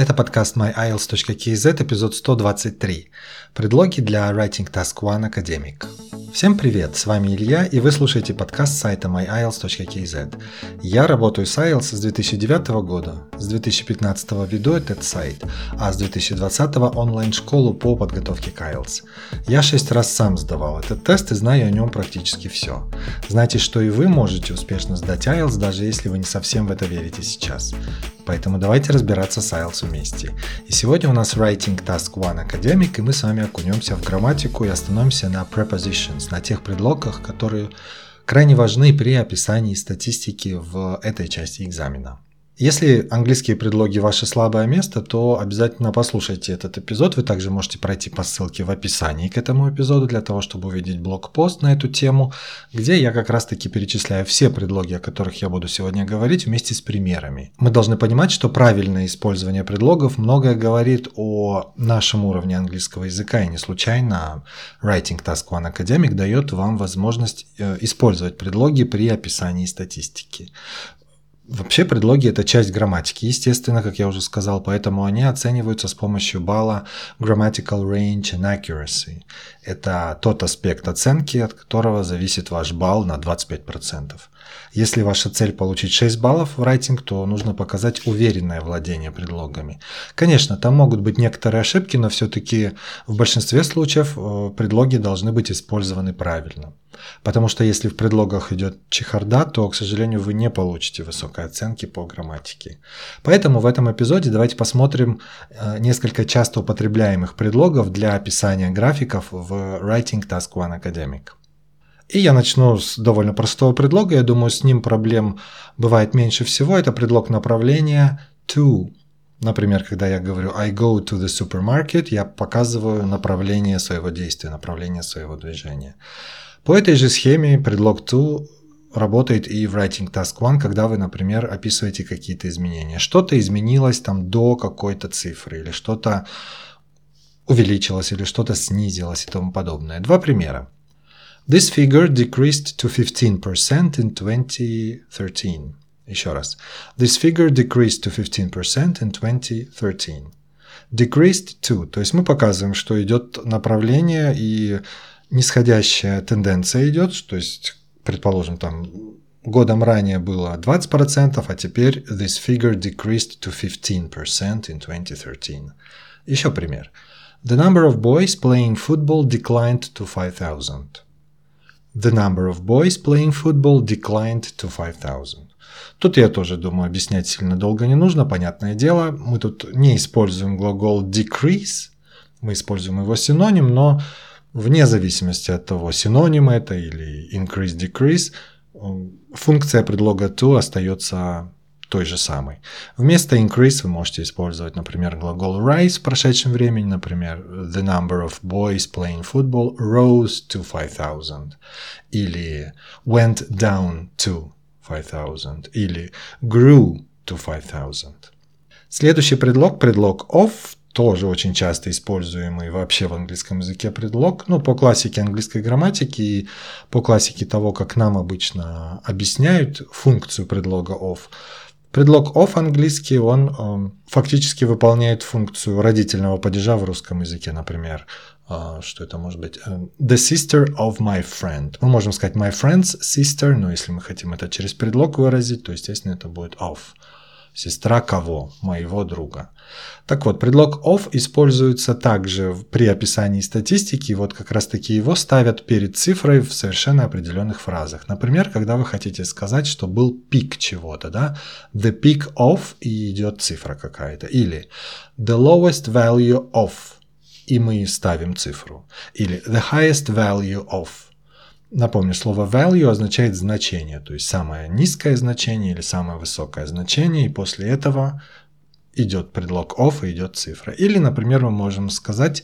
Это подкаст myiles.kz, эпизод 123. Предлоги для Writing Task One Academic. Всем привет, с вами Илья, и вы слушаете подкаст сайта myiles.kz. Я работаю с IELTS с 2009 года, с 2015 веду этот сайт, а с 2020 онлайн-школу по подготовке к IELTS. Я шесть раз сам сдавал этот тест и знаю о нем практически все. Знаете, что и вы можете успешно сдать IELTS, даже если вы не совсем в это верите сейчас. Поэтому давайте разбираться с IELTS вместе. И сегодня у нас Writing Task One Academic, и мы с вами окунемся в грамматику и остановимся на на тех предлогах, которые крайне важны при описании статистики в этой части экзамена. Если английские предлоги ваше слабое место, то обязательно послушайте этот эпизод. Вы также можете пройти по ссылке в описании к этому эпизоду для того, чтобы увидеть блог-пост на эту тему, где я как раз-таки перечисляю все предлоги, о которых я буду сегодня говорить, вместе с примерами. Мы должны понимать, что правильное использование предлогов многое говорит о нашем уровне английского языка, и не случайно Writing Task One Academic дает вам возможность э, использовать предлоги при описании статистики. Вообще предлоги – это часть грамматики, естественно, как я уже сказал, поэтому они оцениваются с помощью балла Grammatical Range and Accuracy. Это тот аспект оценки, от которого зависит ваш балл на 25%. Если ваша цель получить 6 баллов в райтинг, то нужно показать уверенное владение предлогами. Конечно, там могут быть некоторые ошибки, но все-таки в большинстве случаев э, предлоги должны быть использованы правильно. Потому что если в предлогах идет чехарда, то, к сожалению, вы не получите высокой оценки по грамматике. Поэтому в этом эпизоде давайте посмотрим э, несколько часто употребляемых предлогов для описания графиков в Writing Task One Academic. И я начну с довольно простого предлога. Я думаю, с ним проблем бывает меньше всего. Это предлог направления to. Например, когда я говорю I go to the supermarket, я показываю направление своего действия, направление своего движения. По этой же схеме предлог to работает и в Writing Task One, когда вы, например, описываете какие-то изменения. Что-то изменилось там до какой-то цифры, или что-то увеличилось, или что-то снизилось и тому подобное. Два примера. This figure decreased to 15% in 2013. Еще раз. This figure decreased to 15% in 2013. Decreased to, то есть мы показываем, что идет направление и нисходящая тенденция идет, то есть, предположим, там годом ранее было 20%, а теперь this figure decreased to 15% in 2013. Еще пример. The number of boys playing football declined to 5000. The number of boys playing football declined to 5000. Тут я тоже думаю, объяснять сильно долго не нужно, понятное дело. Мы тут не используем глагол decrease, мы используем его синоним, но вне зависимости от того, синоним это или increase-decrease, функция предлога to остается той же самой. Вместо increase вы можете использовать, например, глагол rise в прошедшем времени, например, the number of boys playing football rose to 5000, или went down to 5000, или grew to 5000. Следующий предлог, предлог of, тоже очень часто используемый вообще в английском языке предлог, ну, по классике английской грамматики и по классике того, как нам обычно объясняют функцию предлога of. Предлог of английский, он э, фактически выполняет функцию родительного падежа в русском языке, например. Э, что это может быть? Э, the sister of my friend. Мы можем сказать my friend's sister, но если мы хотим это через предлог выразить, то, естественно, это будет of. Сестра кого? Моего друга. Так вот, предлог of используется также при описании статистики, вот как раз таки его ставят перед цифрой в совершенно определенных фразах. Например, когда вы хотите сказать, что был пик чего-то, да, the peak of и идет цифра какая-то, или the lowest value of, и мы ставим цифру, или the highest value of – Напомню, слово value означает значение, то есть самое низкое значение или самое высокое значение, и после этого идет предлог of и идет цифра. Или, например, мы можем сказать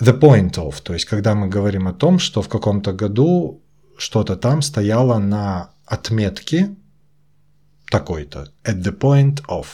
the point of, то есть когда мы говорим о том, что в каком-то году что-то там стояло на отметке такой-то, at the point of.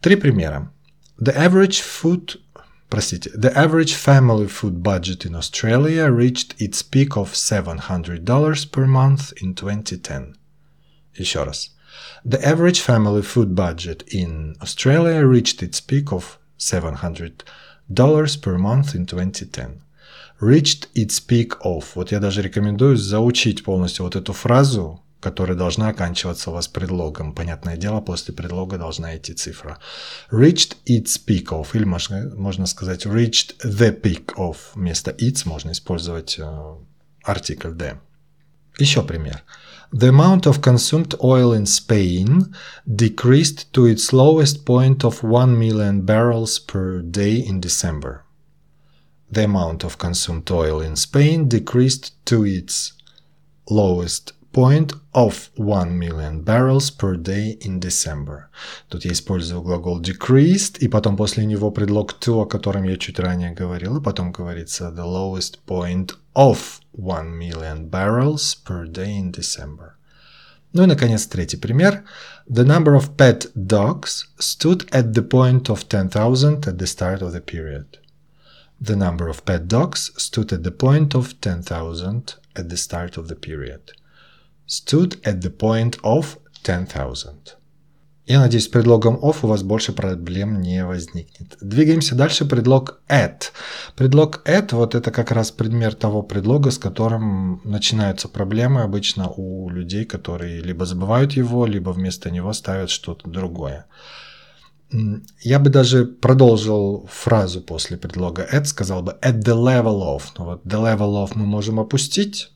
Три примера. The average food простите, the average family food budget in Australia reached its peak of $700 per month in 2010. Еще раз. The average family food budget in Australia reached its peak of $700 per month in 2010. Reached its peak of. Вот я даже рекомендую заучить полностью вот эту фразу, которая должна оканчиваться у вас предлогом. Понятное дело, после предлога должна идти цифра. Reached its peak of, или можно, можно сказать reached the peak of. Вместо its можно использовать э, артикль the. Еще пример. The amount of consumed oil in Spain decreased to its lowest point of 1 million barrels per day in December. The amount of consumed oil in Spain decreased to its lowest point of 1 million barrels per day in December. Тут я использую глагол decreased, и потом после него предлог to, о котором я чуть ранее говорил, и потом говорится the lowest point of 1 million barrels per day in December. Ну и, наконец, третий пример. The number of pet dogs stood at the point of 10,000 at the start of the period. The number of pet dogs stood at the point of 10,000 at the start of the period. Stood at the point of 10,000. Я надеюсь, с предлогом of у вас больше проблем не возникнет. Двигаемся дальше. Предлог at. Предлог at вот это как раз пример того предлога, с которым начинаются проблемы обычно у людей, которые либо забывают его, либо вместо него ставят что-то другое. Я бы даже продолжил фразу после предлога at, сказал бы at the level of. Ну вот the level of мы можем опустить,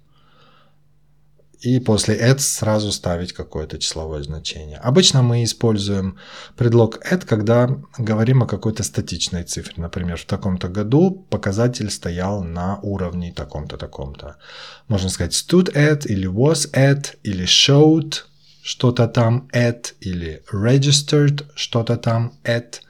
и после add сразу ставить какое-то числовое значение. Обычно мы используем предлог add, когда говорим о какой-то статичной цифре. Например, в таком-то году показатель стоял на уровне таком-то, таком-то. Можно сказать stood at, или was at, или showed что-то там at, или registered что-то там at.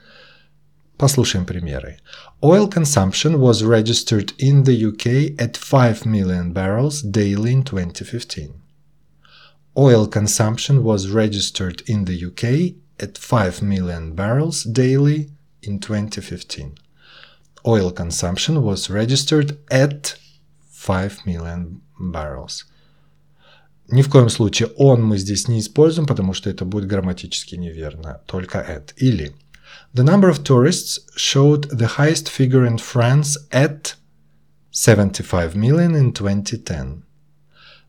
Послушаем примеры. Oil consumption was registered in the UK at 5 million barrels daily in 2015. Oil consumption was registered in the UK at 5 million barrels daily in 2015. Oil consumption was registered at 5 million barrels. Ни в коем случае он мы здесь не используем, потому что это будет грамматически неверно. Только at. Или The number of tourists showed the highest figure in France at 75 million in 2010.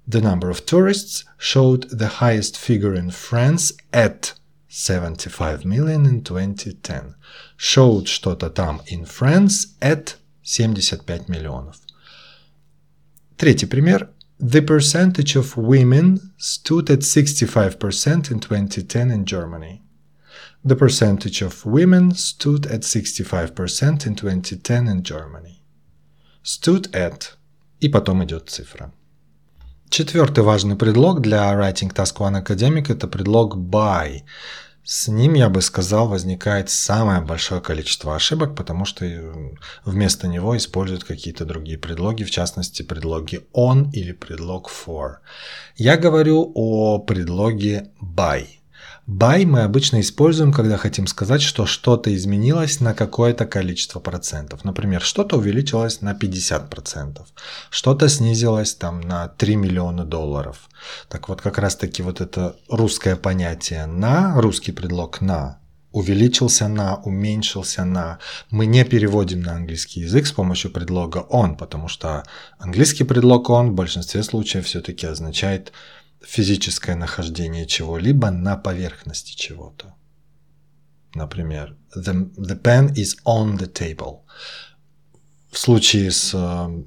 The number of tourists showed the highest figure in France at 75 million in 2010. Showed что-то там in France at 75 миллионов. Третий пример. The percentage of women stood at 65% in 2010 in Germany. The percentage of women stood at 65% in 2010 in Germany. Stood at, и потом идет цифра. Четвертый важный предлог для Writing Task One Academic – это предлог by. С ним, я бы сказал, возникает самое большое количество ошибок, потому что э, вместо него используют какие-то другие предлоги, в частности, предлоги on или предлог for. Я говорю о предлоге by – By мы обычно используем, когда хотим сказать, что что-то изменилось на какое-то количество процентов. Например, что-то увеличилось на 50 процентов, что-то снизилось там на 3 миллиона долларов. Так вот, как раз таки вот это русское понятие «на», русский предлог «на», увеличился на, уменьшился на. Мы не переводим на английский язык с помощью предлога on, потому что английский предлог on в большинстве случаев все-таки означает физическое нахождение чего-либо на поверхности чего-то. Например, the, the pen is on the table. В случае с э,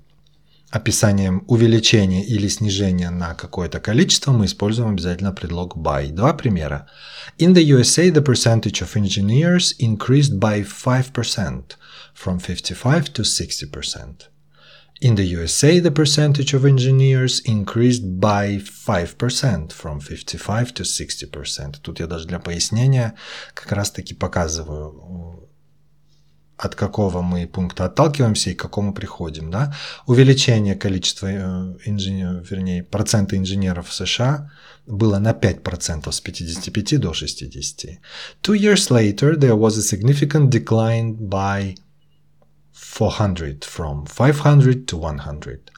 описанием увеличения или снижения на какое-то количество мы используем обязательно предлог by. Два примера. In the USA, the percentage of engineers increased by 5% from 55 to 60%. In the USA, the percentage of engineers increased by 5% from 55 to 60%. Тут я даже для пояснения как раз-таки показываю, от какого мы пункта отталкиваемся и к какому приходим. Да? Увеличение количества э, инженеров, вернее, процента инженеров в США было на 5% с 55 до 60. Two years later, there was a significant decline by 400 from 500 to 100.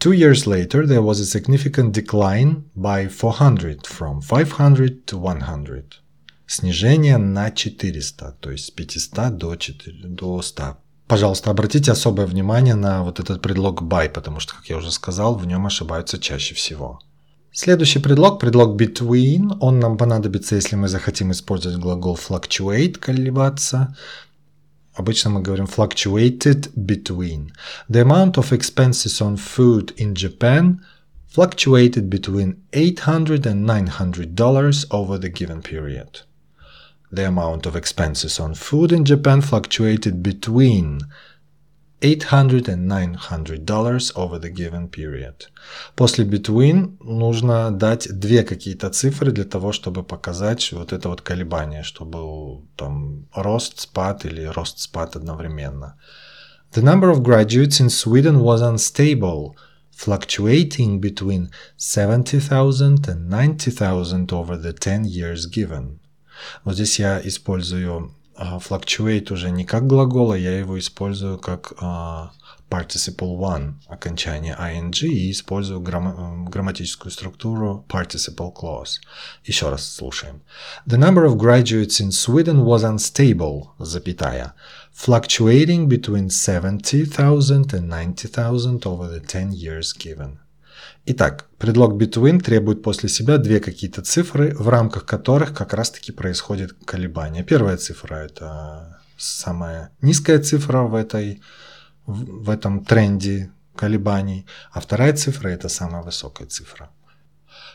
Two years later, there was a significant decline by 400, from 500 to 100. Снижение на 400, то есть с 500 до, 4, до 100. Пожалуйста, обратите особое внимание на вот этот предлог by, потому что, как я уже сказал, в нем ошибаются чаще всего. Следующий предлог, предлог between, он нам понадобится, если мы захотим использовать глагол fluctuate, колебаться. Обычно мы говорим fluctuated between. The amount of expenses on food in Japan fluctuated between 800 and 900 dollars over the given period. The amount of expenses on food in Japan fluctuated between 800 and 900 dollars over the given period. После between нужно дать две какие-то цифры для того, чтобы показать вот это вот колебание, чтобы там рост, спад или рост, спад одновременно. The number of graduates in Sweden was unstable, fluctuating between 70,000 and 90,000 over the 10 years given. Вот здесь я использую fluctuate уже не как глагол, а я его использую как participle one, окончание ing, и использую грамм, грамматическую структуру participle clause. Еще раз слушаем. The number of graduates in Sweden was unstable, запятая, fluctuating between 70,000 and 90,000 over the 10 years given. Итак, предлог between требует после себя две какие-то цифры, в рамках которых как раз-таки происходит колебание. Первая цифра – это самая низкая цифра в, этой, в этом тренде колебаний, а вторая цифра – это самая высокая цифра.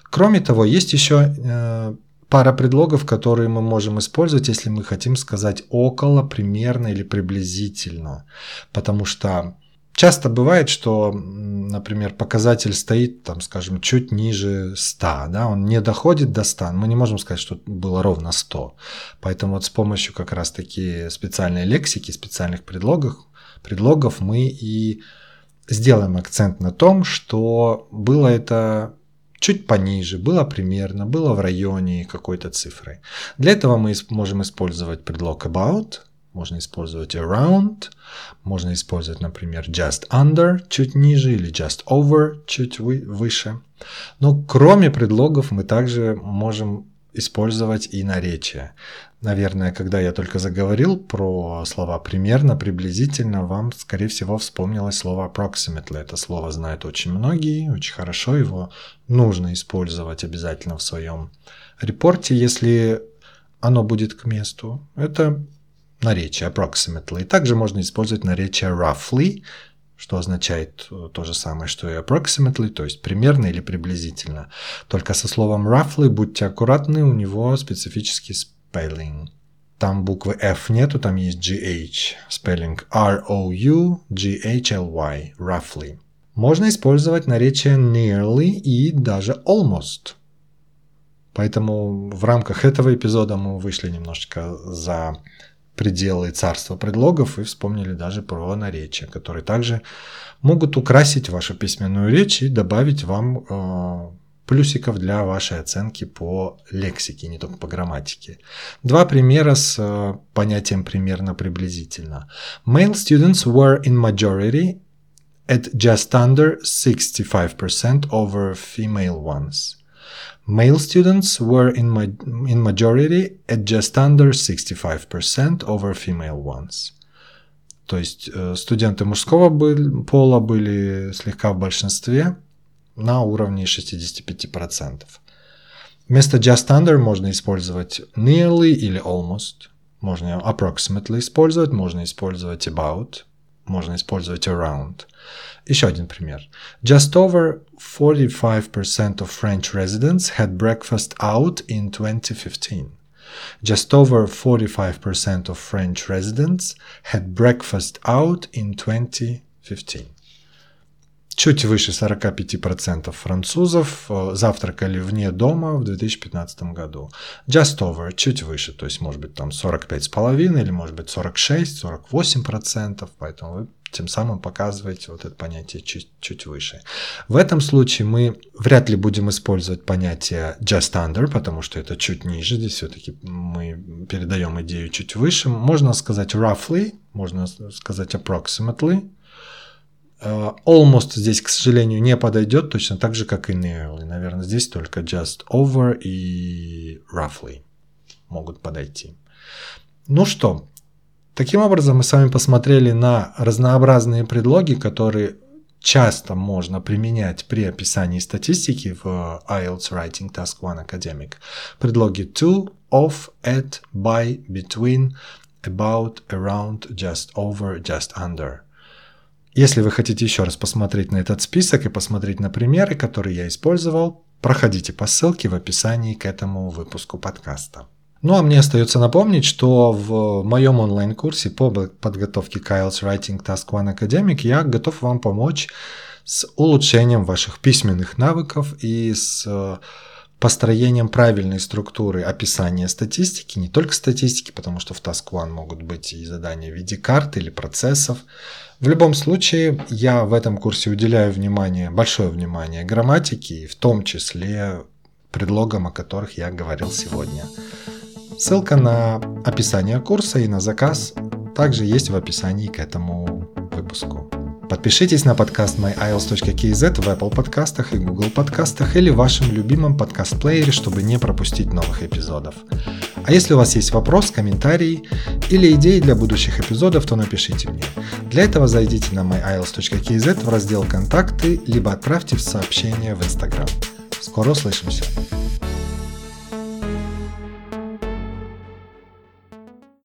Кроме того, есть еще э, пара предлогов, которые мы можем использовать, если мы хотим сказать около, примерно или приблизительно. Потому что Часто бывает, что, например, показатель стоит, там, скажем, чуть ниже 100, да, он не доходит до 100, мы не можем сказать, что было ровно 100. Поэтому вот с помощью как раз-таки специальной лексики, специальных предлогов, предлогов мы и сделаем акцент на том, что было это чуть пониже, было примерно, было в районе какой-то цифры. Для этого мы можем использовать предлог about, можно использовать around, можно использовать, например, just under, чуть ниже, или just over, чуть вы, выше. Но кроме предлогов мы также можем использовать и наречия. Наверное, когда я только заговорил про слова примерно, приблизительно, вам, скорее всего, вспомнилось слово approximately. Это слово знают очень многие, очень хорошо его нужно использовать обязательно в своем репорте, если оно будет к месту. Это наречие approximately. Также можно использовать наречие roughly, что означает э, то же самое, что и approximately, то есть примерно или приблизительно. Только со словом roughly будьте аккуратны, у него специфический spelling. Там буквы F нету, там есть GH. Spelling R-O-U-G-H-L-Y. Roughly. Можно использовать наречие nearly и даже almost. Поэтому в рамках этого эпизода мы вышли немножечко за пределы царства предлогов и вспомнили даже про наречия, которые также могут украсить вашу письменную речь и добавить вам э, плюсиков для вашей оценки по лексике, не только по грамматике. Два примера с э, понятием примерно приблизительно. Male students were in majority at just under 65% over female ones. Male students were in, ma in majority at just under 65% over female ones. То есть э, студенты мужского пола были слегка в большинстве на уровне 65%. Вместо just under можно использовать nearly или almost. Можно approximately использовать, можно использовать about, можно использовать around. Еще один пример. Just over 45% of French residents had breakfast out in 2015. Just over 45% of French residents had breakfast out in 2015. Чуть выше 45% французов э, завтракали вне дома в 2015 году. Just over, чуть выше, то есть может быть там 45,5 или может быть 46, 48%, поэтому вы тем самым показываете вот это понятие чуть, чуть выше. В этом случае мы вряд ли будем использовать понятие just under, потому что это чуть ниже, здесь все-таки мы передаем идею чуть выше. Можно сказать roughly, можно сказать approximately, almost здесь, к сожалению, не подойдет, точно так же, как и nearly. Наверное, здесь только just over и roughly могут подойти. Ну что, таким образом мы с вами посмотрели на разнообразные предлоги, которые часто можно применять при описании статистики в IELTS Writing Task 1 Academic. Предлоги to, of, at, by, between, about, around, just over, just under. Если вы хотите еще раз посмотреть на этот список и посмотреть на примеры, которые я использовал, проходите по ссылке в описании к этому выпуску подкаста. Ну а мне остается напомнить, что в моем онлайн-курсе по подготовке к IELTS Writing Task One Academic я готов вам помочь с улучшением ваших письменных навыков и с э, построением правильной структуры описания статистики, не только статистики, потому что в Task One могут быть и задания в виде карт или процессов. В любом случае, я в этом курсе уделяю внимание, большое внимание грамматике, в том числе предлогам, о которых я говорил сегодня. Ссылка на описание курса и на заказ также есть в описании к этому выпуску. Подпишитесь на подкаст myiles.kz в Apple подкастах и Google подкастах или в вашем любимом подкаст-плеере, чтобы не пропустить новых эпизодов. А если у вас есть вопрос, комментарий или идеи для будущих эпизодов, то напишите мне. Для этого зайдите на myiles.kz в раздел «Контакты» либо отправьте в сообщение в Instagram. Скоро услышимся!